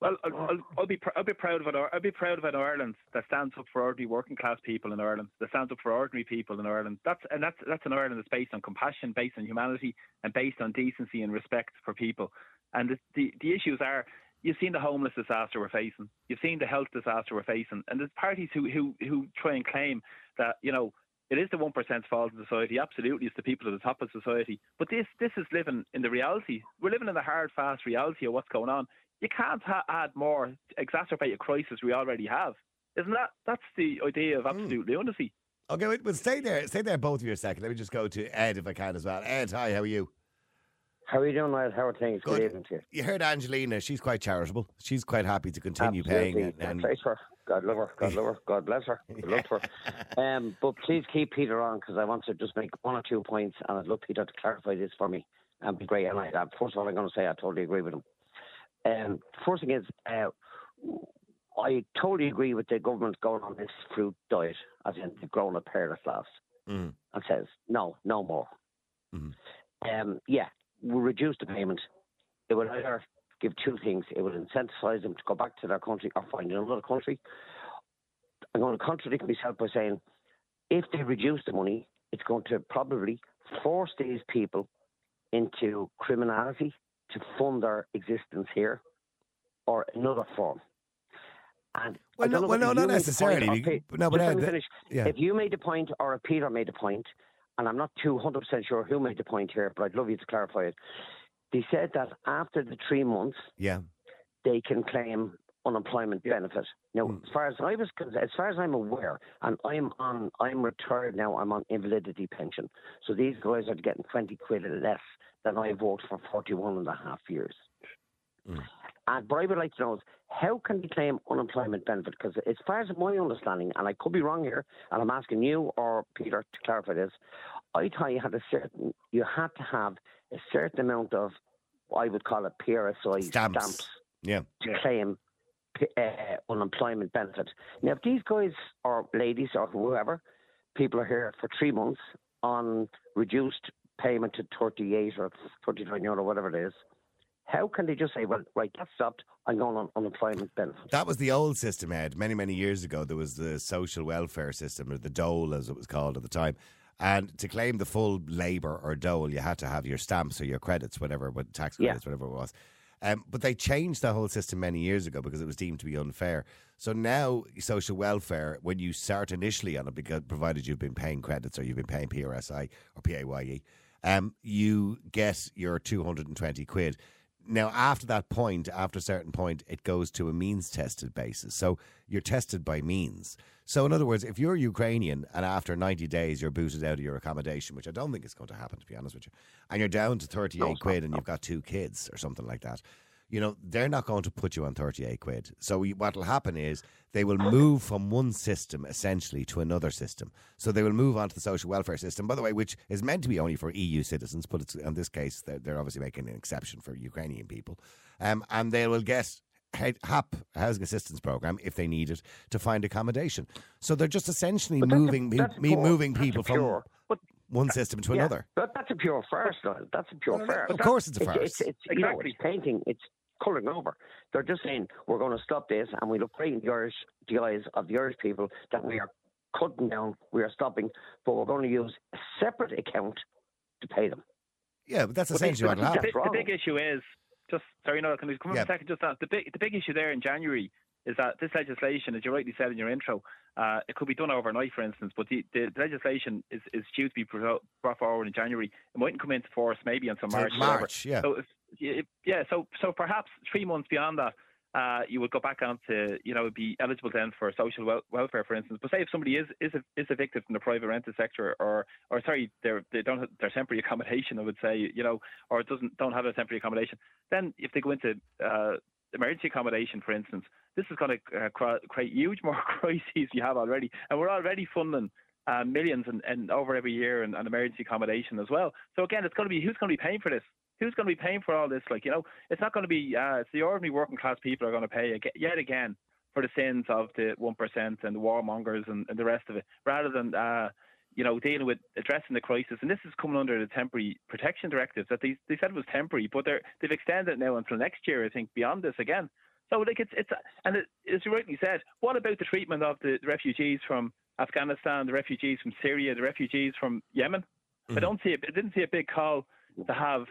Well, I'll, oh. I'll, I'll be pr- I'll be proud of it. I'll be proud of an Ireland that stands up for ordinary working class people in Ireland. That stands up for ordinary people in Ireland. That's and that's that's an Ireland that's based on compassion, based on humanity, and based on decency and respect for people. And the the, the issues are. You've seen the homeless disaster we're facing. You've seen the health disaster we're facing, and there's parties who who who try and claim that you know it is the one percent's fault of society. Absolutely, it's the people at the top of society. But this this is living in the reality. We're living in the hard, fast reality of what's going on. You can't ha- add more, to exacerbate a crisis we already have. Isn't that that's the idea of absolute lunacy? Okay, wait, well, stay there. Stay there, both of you, a second. Let me just go to Ed if I can as well. Ed, hi, how are you? How are you doing, Niall? How are things? Good, Good. evening to you. You heard Angelina. She's quite charitable. She's quite happy to continue paying. And, God and her. God love her. God love her. God bless her. Good luck to her. Um, but please keep Peter on because I want to just make one or two points, and I'd love Peter to clarify this for me. That'd be great. And I, uh, first of all, I'm going to say I totally agree with him. Um, first thing is, uh, I totally agree with the government going on this fruit diet, as in they've grown a pair of laughs, Mm. and says no, no more. Mhm. Um, yeah, we'll reduce the payment. It would either give two things. It would incentivize them to go back to their country or find another country. I'm going to contradict myself by saying if they reduce the money, it's going to probably force these people into criminality to fund our existence here or another form. And Well, no- well, no, not necessarily, point no, but just Ed, let me the- finish. yeah. If you made a point or if Peter made a point, and I'm not 200% sure who made the point here, but I'd love you to clarify it. They said that after the three months, yeah. they can claim unemployment benefit. Now, Hmm. as far as I was, as far as I'm aware, and I'm on, I'm retired now. I'm on invalidity pension. So these guys are getting 20 quid less than I've worked for 41 and a half years. Hmm. And what I would like to know is how can they claim unemployment benefit? Because as far as my understanding, and I could be wrong here, and I'm asking you or Peter to clarify this, I thought you had a certain, you had to have a certain amount of, I would call it PRSI Stamps. stamps Yeah. to claim uh, unemployment benefit. Now, if these guys or ladies or whoever, people are here for three months on reduced payment to 38 or 39 euro, whatever it is, how can they just say, well, right, that's stopped, I'm going on unemployment benefit? That was the old system, Ed. Many, many years ago, there was the social welfare system, or the dole, as it was called at the time. And to claim the full labour or dole, you had to have your stamps or your credits, whatever, but tax Yeah. credits, whatever it was. Um, but they changed the whole system many years ago because it was deemed to be unfair. So now social welfare, when you start initially on it, because provided you've been paying credits or you've been paying PRSI or PAYE, um, you get your 220 quid. Now, after that point, after a certain point, it goes to a means tested basis. So you're tested by means. So, in other words, if you're Ukrainian and after 90 days you're booted out of your accommodation, which I don't think is going to happen, to be honest with you, and you're down to 38 quid and you've got two kids or something like that, you know, they're not going to put you on 38 quid. So what will happen is they will move from one system essentially to another system. So they will move on to the social welfare system, by the way, which is meant to be only for EU citizens, but it's, in this case, they're, they're obviously making an exception for Ukrainian people. Um, and they will get HAP housing assistance program if they need it to find accommodation. So they're just essentially But that's a- moving that's a me, pure- moving that's a people from pure- but- one system to Yeah, another. But that's a pure farce, though. That's a pure Well, farce. of course it's a farce. It's, it's, you know, Exactly. it's painting. It's colouring over. They're just saying we're going to stop this, and we look great in the Irish, the eyes of the Irish people that we are cutting down, we are stopping, but we're going to use a separate account to pay them. Yeah, but that's the- essentially what the, will the, big- the big issue is just sorry, no, can we come on Yeah. a second? Just that the big the big issue there in January is that this legislation, as you rightly said in your intro, uh, it could be done overnight, for instance. But the, the legislation is, is due to be brought forward in January. It mightn't come into force maybe until March. March, yeah. So if, if- yeah, so so perhaps three months beyond that. Uh, you would go back on to, you know, be eligible then for social wel- welfare, for instance. But say if somebody is is, is evicted from the private rented sector, or or sorry, they're they don't have their temporary accommodation, I would say, you know, or doesn't don't have a temporary accommodation, then if they go into uh, emergency accommodation, for instance, this is going to uh, create huge more crises you have already, and we're already funding. Uh, millions and, and over every year and, and emergency accommodation as well. So again, it's going to be who's going to be paying for this? Who's going to be paying for all this? Like you know, it's not going to be. Uh, it's the ordinary working class people are going to pay yet again for the sins of the one percent and the warmongers and, and the rest of it, rather than uh, you know dealing with addressing the crisis. And this is coming under the temporary protection directives that they they said was temporary, but they're they've extended it now until next year. I think beyond this again. So like it's it's and it, as you rightly said, what about the treatment of the refugees from Afghanistan, the refugees from Syria, the refugees from Yemen? I don't see it. I didn't see a big call to have,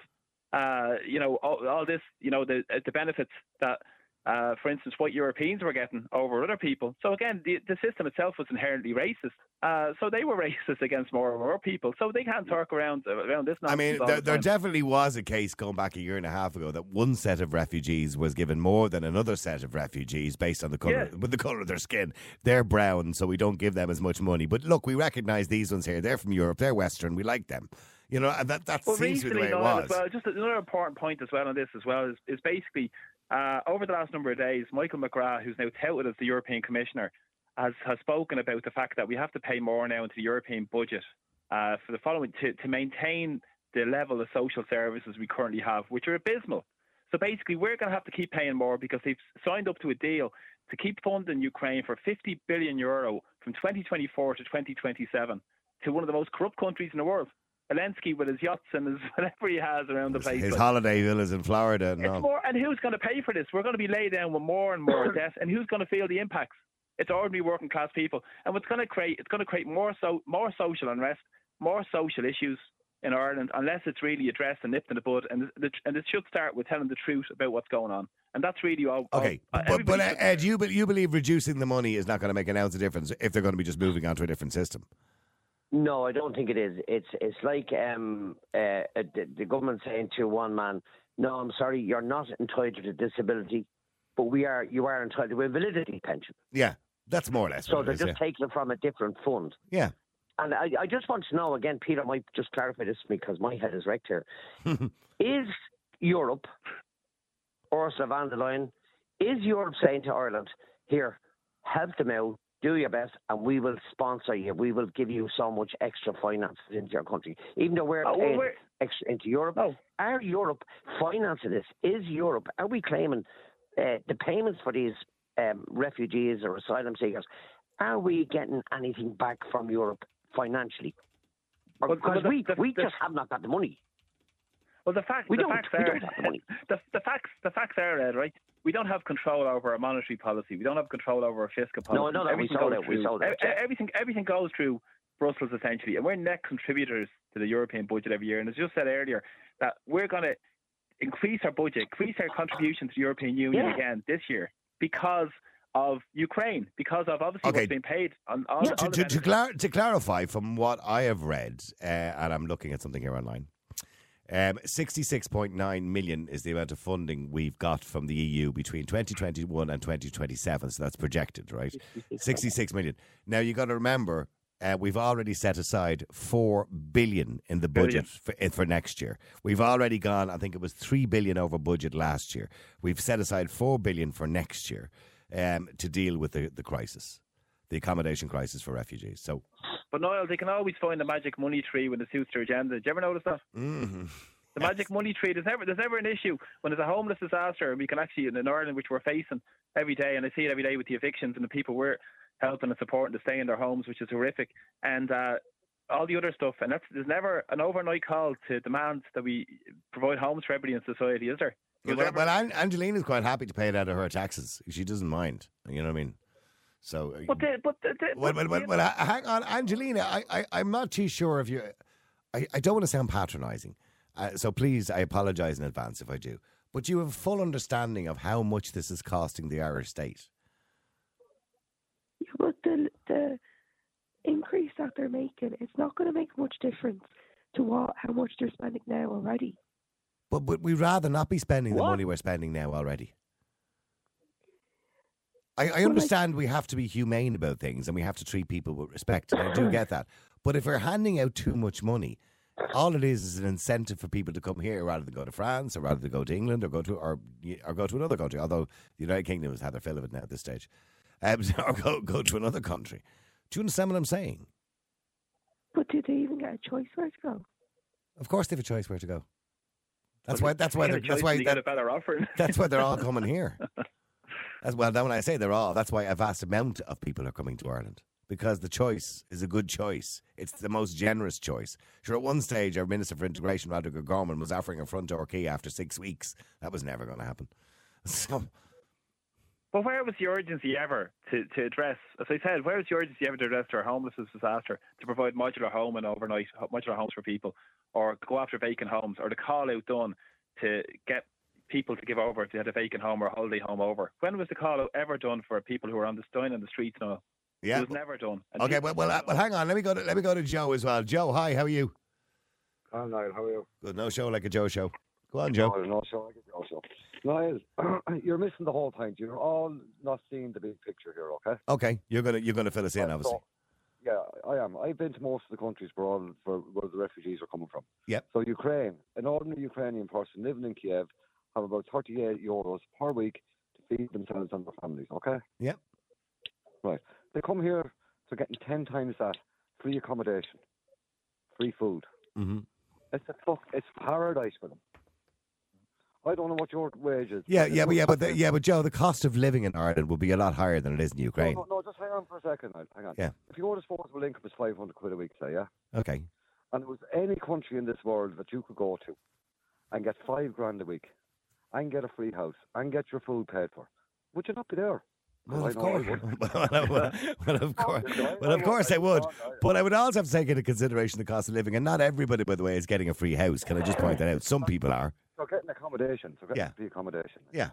uh, you know, all, all this, you know, the the benefits that, uh, for instance, white Europeans were getting over other people. So again, the the system itself was inherently racist. Uh, so they were racist against more and more people. So they can't talk around around this. I mean, there, the there definitely was a case going back a year and a half ago that one set of refugees was given more than another set of refugees based on the color, Yeah. with the color of their skin. They're brown, so we don't give them as much money. But look, we recognise these ones here. They're from Europe. They're Western. We like them. You know, and that that Well, seems to be the way it was. as well, just another important point as well on this as well is, is basically uh, over the last number of days, Michael McGrath, who's now touted as the European Commissioner, has, has spoken about the fact that we have to pay more now into the European budget uh, for the following to, to maintain the level of social services we currently have, which are abysmal. So basically, we're going to have to keep paying more because they've signed up to a deal to keep funding Ukraine for 50 billion euro from 2024 to 2027 to one of the most corrupt countries in the world. Zelensky with his yachts and his whatever he has around the place. His holiday villas in Florida and It's all. more, and who's going to pay for this? We're going to be laid down with more and more debt, and who's going to feel the impacts? It's ordinary working class people, and what's going to create it's going to create more so more social unrest, more social issues in Ireland, unless it's really addressed and nipped in the bud. And the, and it should start with telling the truth about what's going on, and that's really all. all- Okay, uh, but, but uh, should- Ed, you, be- you believe reducing the money is not going to make an ounce of difference if they're going to be just moving on to a different system? No, I don't think it is. It's it's like um, uh, the, the government saying to one man, "No, I'm sorry, you're not entitled to disability, but we are. You are entitled to a validity pension." Yeah, that's more or less. So what they're it is, just taking it from a different fund. yeah. And I, I just want to know again, Peter might just clarify this for me because my head is wrecked here. is Europe, Ursula von der Leyen, is Europe saying to Ireland, here, help them out, do your best, and we will sponsor you. We will give you so much extra finances into your country. Even though we're Oh, paying we're- extra into Europe, Oh. are Europe financing this? Is Europe, are we claiming uh, the payments for these um, refugees or asylum seekers? Are we getting anything back from Europe financially? Well, Because well, we, we just have not got the money. Well, the fact We the facts are the the, the facts the facts are Ed, right. We don't have control over our monetary policy. We don't have control over our fiscal policy. No, I know that. We Everything sold out. We sold out, yeah. Everything everything goes through Brussels essentially, and we're net contributors to the European budget every year. And as you said earlier, that we're going to increase our budget, increase our contribution to the European Union Yeah. again this year because of Ukraine, because of obviously Okay. what's been paid on to, all to, the to, clar- to clarify, from what I have read, uh, and I'm looking at something here online, um, 66.9 million is the amount of funding we've got from the EU between 2021 and 2027. So that's projected, right? 66 million. Now you've got to remember. Uh, we've already set aside four billion in the budget for, eh, for next year. We've already gone. I think it was three billion over budget last year. We've set aside four billion for next year um, to deal with the, the crisis, the accommodation crisis for refugees. So But Niall, they can always find the magic money tree when it suits their agenda. Did you ever notice that? mhm. The magic money tree. There's never there's never an issue when there's a homeless disaster, and we can actually in Ireland, which we're facing every day, and I see it every day with the evictions and the people we're helping and supporting to stay in their homes, which is horrific, and uh, all the other stuff. And that's there's never an overnight call to demand that we provide homes for everybody in society, is there? well, well, never- An- Angelina's quite happy to pay it out of her taxes. She doesn't mind. You know what I mean? So, uh, but the, but the, well, well, but well, well, uh, hang on, Angelina. I, I, I'm not too sure if you. I, I don't want to sound patronising, uh, so please, I apologise in advance if I do. But you have a full understanding of how much this is costing the Irish state. Yeah, but the the increase that they're making, it's not going to make much difference to what how much they're spending now already. But but we'd rather not be spending the money we're spending now already. I, I Well, like- understand we have to be humane about things and we have to treat people with respect, and I do get that. But if we're handing out too much money, all it is is an incentive for people to come here rather than go to France or rather than go to England or go to or or go to another country. Although the United Kingdom has had their fill of it now at this stage, or go go to another country. Do you understand what I'm saying? But do they even get a choice where to go? Of course, they have a choice where to go. That's Well, why. That's why. They're, that's why. and you get a better offer. that's why they're all coming here. As well, then when I say they're all, that's why a vast amount of people are coming to Ireland because the choice is a good choice. It's the most generous choice. Sure, at one stage, our Minister for Integration, Roderic O'Gorman, was offering a front door key after six weeks. That was never going to happen. So, But where was the urgency ever to, to address, as I said, where was the urgency ever to address our homelessness disaster, to provide modular home and overnight modular homes for people, or go after vacant homes, or the call out done to get people to give over to have a vacant home or a holiday home over? When was the call out ever done for people who are on the stone on the streets now? yeah. It was never done. And Okay, well, well, uh, well, hang on. Let me go to let me go to Joe as well. Joe, hi. How are you? Oh, Niall, how are you? Good. No show like a Joe show. Go on, Joe. No, get you also. Niall, you're missing the whole point. You're all not seeing the big picture here, okay? Okay, you're gonna you're gonna fill us in, Right, obviously. so- yeah, I am. I've been to most of the countries where all for where the refugees are coming from. Yep. So Ukraine, an ordinary Ukrainian person living in Kiev, have about 38 euros per week to feed themselves and their families. Okay. Yep. Right. They come here, they're getting 10 times that free accommodation, free food. hmm It's a fuck. It's paradise for them. I don't know what your wage is. Yeah, yeah, but yeah, but the, yeah, but Joe, the cost of living in Ireland will be a lot higher than it is in Ukraine. No, no, no, just hang on for a second. Hang on. Yeah. If your disposable income is 500 quid a week, say, yeah, Okay. and there was any country in this world that you could go to and get five grand a week and get a free house and get your food paid for, would you not be there? Well, of course. well, well, well, of course. Well, I of course I would, But I would also have to take into consideration the cost of living, and not everybody, by the way, is getting a free house. Can I just point that out? Some people are. They're getting accommodation. They're getting Yeah. free accommodation. Yeah.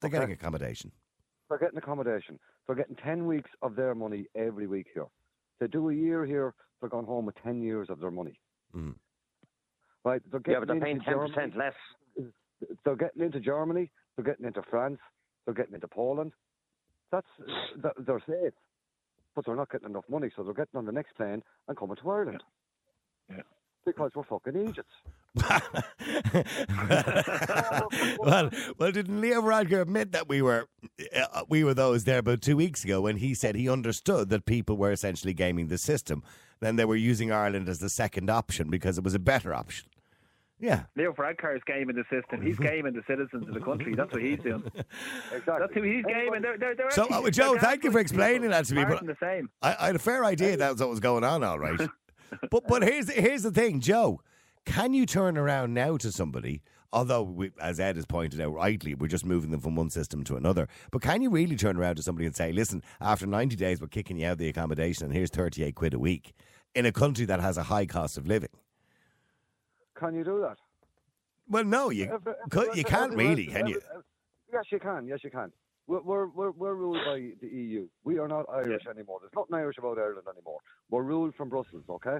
They're Okay. getting accommodation. They're getting accommodation. They're getting 10 weeks of their money every week here. They do a year here, they're going home with 10 years of their money. Mm. Right? They're Yeah, getting but they're paying into ten Germany. less. They're getting into Germany. They're getting into France. They're getting into Poland. That's they're safe, but they're not getting enough money, so they're getting on the next plane and coming to Ireland. Yeah. Because we're fucking Egypts. well, well, didn't Leo Varadkar admit that we were uh, we were those there about two weeks ago when he said he understood that people were essentially gaming the system, then they were using Ireland as the second option because it was a better option. Yeah, Leo Varadkar is gaming the system. He's gaming the citizens of the country. That's what he's doing. Exactly. That's who he's gaming. They're, they're, they're So, actually- uh, Joe, thank you for explaining that to me, but- the same. I, I had a fair idea that was what was going on, all right. but but here's here's the thing, Joe. Can you turn around now to somebody? Although, we, as Ed has pointed out rightly, we're just moving them from one system to another. But can you really turn around to somebody and say, "Listen, after ninety days, we're kicking you out of the accommodation, and here's thirty-eight quid a week in a country that has a high cost of living"? Can you do that? Well, no, you could, every- you can't really, can you? Yes, you can. Yes, you can. We're, we're, we're, we're ruled by the EU. We are not Irish anymore. There's nothing Irish about Ireland anymore. We're ruled from Brussels, okay?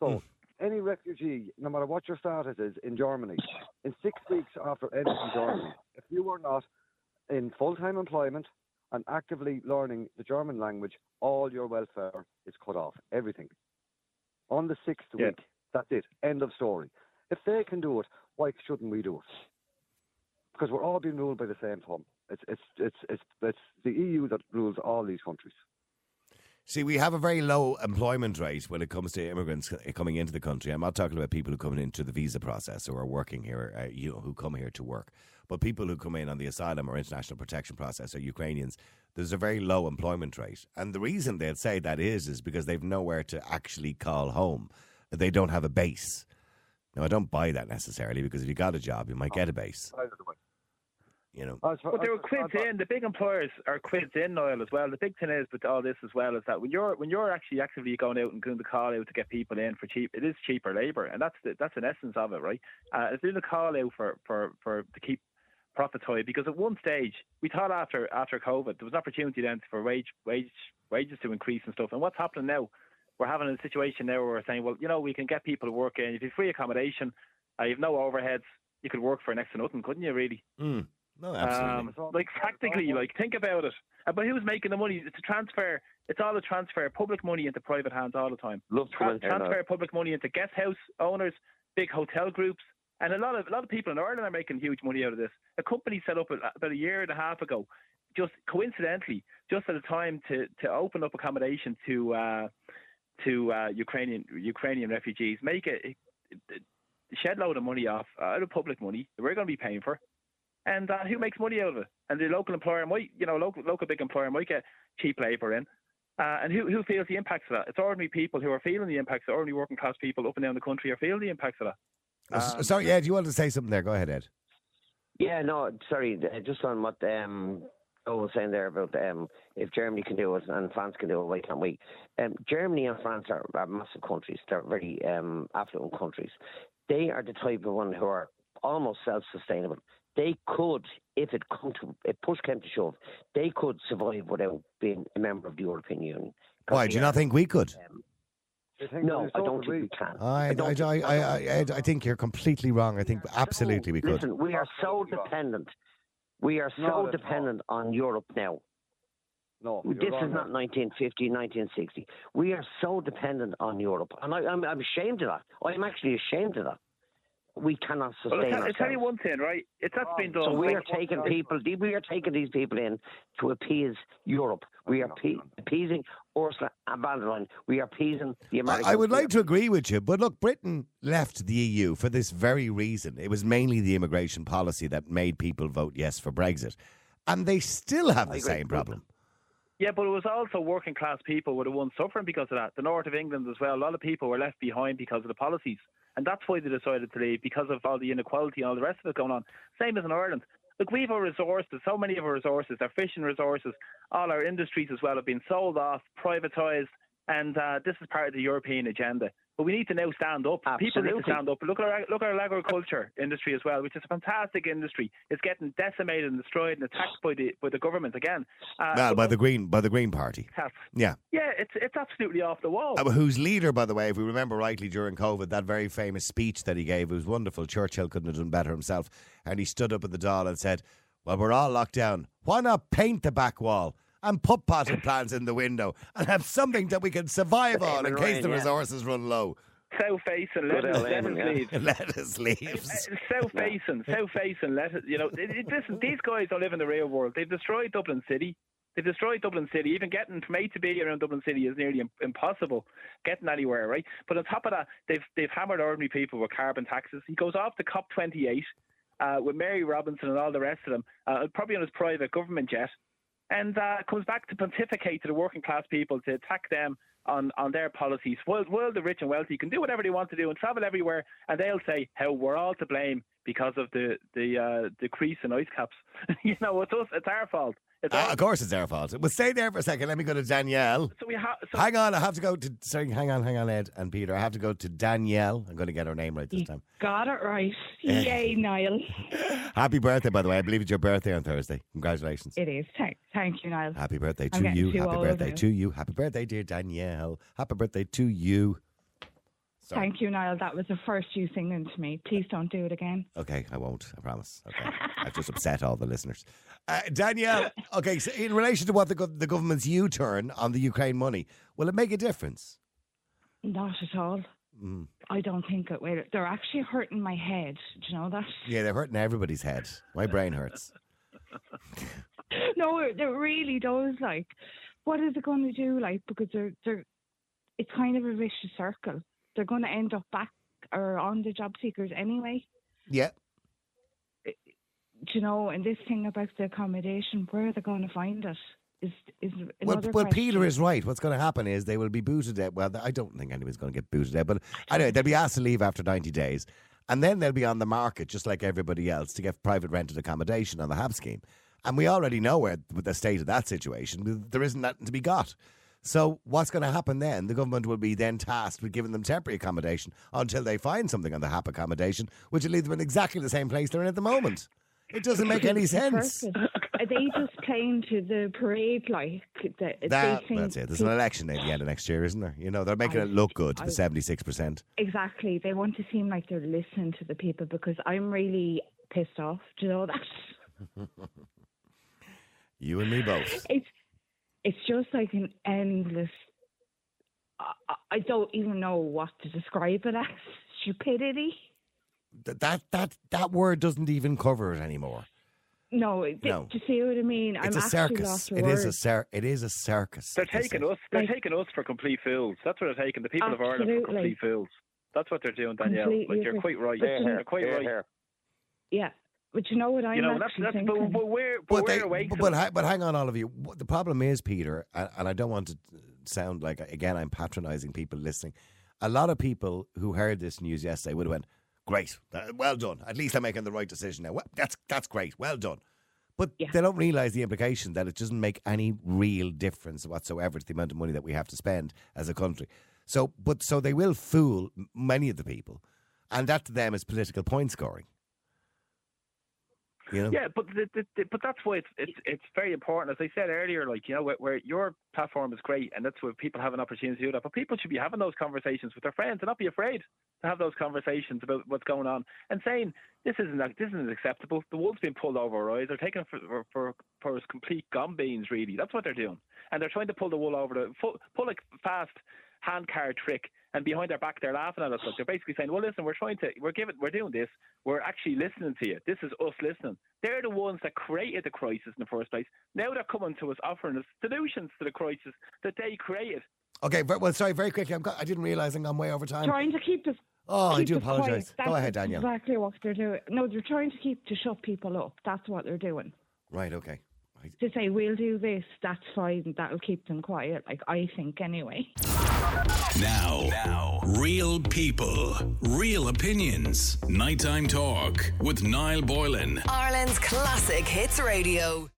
So, hmm. any refugee, no matter what your status is in Germany, in six weeks after entering Germany, if you are not in full time employment and actively learning the German language, all your welfare is cut off. Everything. On the sixth Yeah. week, that's it. End of story. If they can do it, why shouldn't we do it? Because we're all being ruled by the same thumb. It's it's it's it's it's the EU that rules all these countries. See, we have a very low employment rate when it comes to immigrants coming into the country. I'm not talking about people who come into the visa process or are working here, uh, you know, who come here to work. But people who come in on the asylum or international protection process or Ukrainians, there's a very low employment rate. And the reason they'd say that is, is because they've nowhere to actually call home. They don't have a base. Now, I don't buy that necessarily because if you got a job, you might get a base. You know, As for- But they as were quids in. The big employers are quids in, Niall, as well. The big thing is with all this as well is that when you're when you're actually actively going out and doing the call out to get people in for cheap, it is cheaper labour, and that's the, that's an essence of it, right? Uh, it's doing the call out for, for, for to keep profits high because at one stage we thought after after COVID there was an opportunity then for wage wage wages to increase and stuff. And what's happening now? We're having a situation now where we're saying, well, you know, we can get people to work in. If you have free accommodation, uh, you have no overheads, you could work for next to nothing, couldn't you? Really? Mm. No, absolutely. Um, like practically, like think about it. But who's making the money? It's a transfer. It's all a transfer. Public money into private hands all the time. Love to Tra- come now. transfer public money into guest house owners, big hotel groups, and a lot of a lot of people in Ireland are making huge money out of this. A company set up about a year and a half ago, just coincidentally, just at a time to to open up accommodation to uh, to uh, Ukrainian Ukrainian refugees, make a, a shed load of money off uh, out of public money that we're going to be paying for. And uh, who makes money out of it? And the local employer might, you know, local local big employer might get cheap labour in. Uh, and who who feels the impacts of that? It's ordinary people who are feeling the impacts. Ordinary working class people up and down the country are feeling the impacts of that. S- um, Sorry, Ed, you wanted to say something there? Go ahead, Ed. Yeah, no, sorry, uh, just on what um, I was saying there about um, if Germany can do it and France can do it, why can't we? Um, Germany and France are, are massive countries. They're very um, affluent countries. They are the type of one who are almost self-sustainable. They could, if it come to if push came to shove, they could survive without being a member of the European Union. Why do you not think we could? um, think no, I don't think we can. I, I, don't I, think- I, I, I think you're completely wrong. I think absolutely we could. Listen, we are so dependent. We are so that's dependent on Europe now. No, This wrong is not there. 1950, 1960. We are so dependent on Europe. And I, I'm, I'm ashamed of that. I'm actually ashamed of that. We cannot Well, sustain I'll, tell- I'll tell you one thing, right? It's that's been done. So we like- are taking people, we are taking these people in to appease Europe. We are pe- appeasing Ursula von der Leyen. We are appeasing the Americans. I, I would like to agree with you, but look, Britain left the EU for this very reason. It was mainly the immigration policy that made people vote yes for Brexit. And they still have the same problem. Yeah, but it was also working class people were the ones suffering because of that. The north of England as well. A lot of people were left behind because of the policies, and that's why they decided to leave because of all the inequality and all the rest of it going on. Same as in Ireland. Look, we've our resources. So many of our resources, our fishing resources, all our industries as well have been sold off, privatised, and uh, this is part of the European agenda. But we need to now stand up. People need to stand up. Look at our look at our agriculture industry as well, which is a fantastic industry. It's getting decimated and destroyed and attacked by the by the government again. Uh, Well, by the Green by the Green Party. Yeah. yeah, it's it's absolutely off the wall. Uh, whose leader, by the way, if we remember rightly during COVID, that very famous speech that he gave, it was wonderful. Churchill couldn't have done better himself. And he stood up at the Dáil and said, Well, we're all locked down. Why not paint the back wall and put potted plants in the window and have something that we can survive on in case Ryan, the yeah. resources run low? South facing, Good lettuce, old Eamon, lettuce yeah. leaves. Lettuce leaves. South facing, south facing, lettuce. You know, it, it, listen, these guys don't live in the real world. They've destroyed Dublin City. They've destroyed Dublin City. Even getting from A to B around Dublin City is nearly impossible. Getting anywhere, right? But on top of that, they've they've hammered ordinary people with carbon taxes. He goes off to COP 28 uh, with Mary Robinson and all the rest of them, uh, probably on his private government jet, and uh, comes back to pontificate to the working class people to attack them on, on their policies. While, while the rich and wealthy can do whatever they want to do and travel everywhere, and they'll say how we're all to blame because of the the uh, decrease in ice caps. you know, it's us, it's our fault. Uh, of course, it's their fault. But stay there for a second. Let me go to Danielle. so we have. So Hang on, I have to go to. Sorry, hang on, hang on, Ed and Peter. I have to go to Danielle. I'm going to get her name right this time. Got it right. Eh. Yay, Niall. Happy birthday, by the way. I believe it's your birthday on Thursday. Congratulations. It is. Thank, thank you, Niall. Happy birthday I'm to you. Happy birthday now. to you. Happy birthday, dear Danielle. Happy birthday to you. Sorry. Thank you, Niall. That was the first you singing to me. Please don't do it again. Okay, I won't. I promise. Okay, I've just upset all the listeners. Uh, Danielle, okay, so in relation to what the, the government's U-turn on the Ukraine money, will it make a difference? Not at all. Mm. I don't think it will. They're actually hurting my head. Do you know that? Yeah, they're hurting everybody's head. My brain hurts. no, it, it really does. Like, what is it going to do? Like, because they're they're, it's kind of a vicious circle. They're going to end up back or on the job seekers anyway. Yeah. Do you know? And this thing about the accommodation, where are they going to find it? Is is Well, well, question. Peter is right. What's going to happen is they will be booted out. Well, I don't think anyone's going to get booted out, but anyway, they'll be asked to leave after 90 days. And then they'll be on the market, just like everybody else, to get private rented accommodation on the HAP scheme. And we already know where with the state of that situation, there isn't nothing to be got. So what's going to happen then? The government will be then tasked with giving them temporary accommodation until they find something on the HAP accommodation, which will leave them in exactly the same place they're in at the moment. It doesn't make any sense. Are they just playing to the parade like that? That, that's it. There's an election at the end of next year, isn't there? You know, they're making I- it look good, I- the 76%. Exactly. They want to seem like they're listening to the people because I'm really pissed off. Do you know that? You and me both. It's it's just like an endless. I, I- I don't even know what to describe it as. Stupidity. Th- That, that, that word doesn't even cover it anymore. No, th- No. do you see what I mean? It's I'm a circus. It is a words. cir- It is a circus. They're taking us. They're Like- taking us for complete fools. That's what they're taking the people of Ireland for complete fools. That's what they're doing, Danielle. Completely Like you're agree. quite right. But Here, you- here, You're quite here, right. here. Yeah, but you know what I'm You know, that's actually that's. thinking. But, but we're but, But, we're they, awake. but, but, but hang on, all of you. The problem is, Peter, and, and I don't want to sound like, again, I'm patronising people listening. A lot of people who heard this news yesterday would have went, great, uh, well done. At least I'm making the right decision now. Well, that's, that's great, well done. But Yeah. they don't realise the implication that it doesn't make any real difference whatsoever to the amount of money that we have to spend as a country. So, but so they will fool many of the people, and that to them is political point scoring. You know? Yeah, but the, the, the, but that's why it's it's it's very important. As I said earlier, like you know, where, where your platform is great, and that's where people have an opportunity to do that. But people should be having those conversations with their friends and not be afraid to have those conversations about what's going on and saying this isn't this isn't acceptable. The wool's being pulled over our eyes. They're taking for for for, complete gum beans. Really, that's what they're doing, and they're trying to pull the wool over the pull, pull a fast hand card trick. And behind their back, they're laughing at us. Like they're basically saying, "Well, listen, we're trying to, we're giving, we're doing this. We're actually listening to you. This is us listening. They're the ones that created the crisis in the first place. Now they're coming to us, offering us solutions to the crisis that they created. Okay, well, sorry, very quickly. I'm I didn't realise I'm way over time. trying to keep us. Oh, I do apologise. Go ahead, Daniel. Exactly what they're doing. No, they're trying to keep to shut people up. That's what they're doing. Right, okay. Right. To say we'll do this, that's fine. That'll keep them quiet. Like I think anyway. Now, now, real people, real opinions. Nighttime talk with Niall Boylan. Ireland's classic hits radio.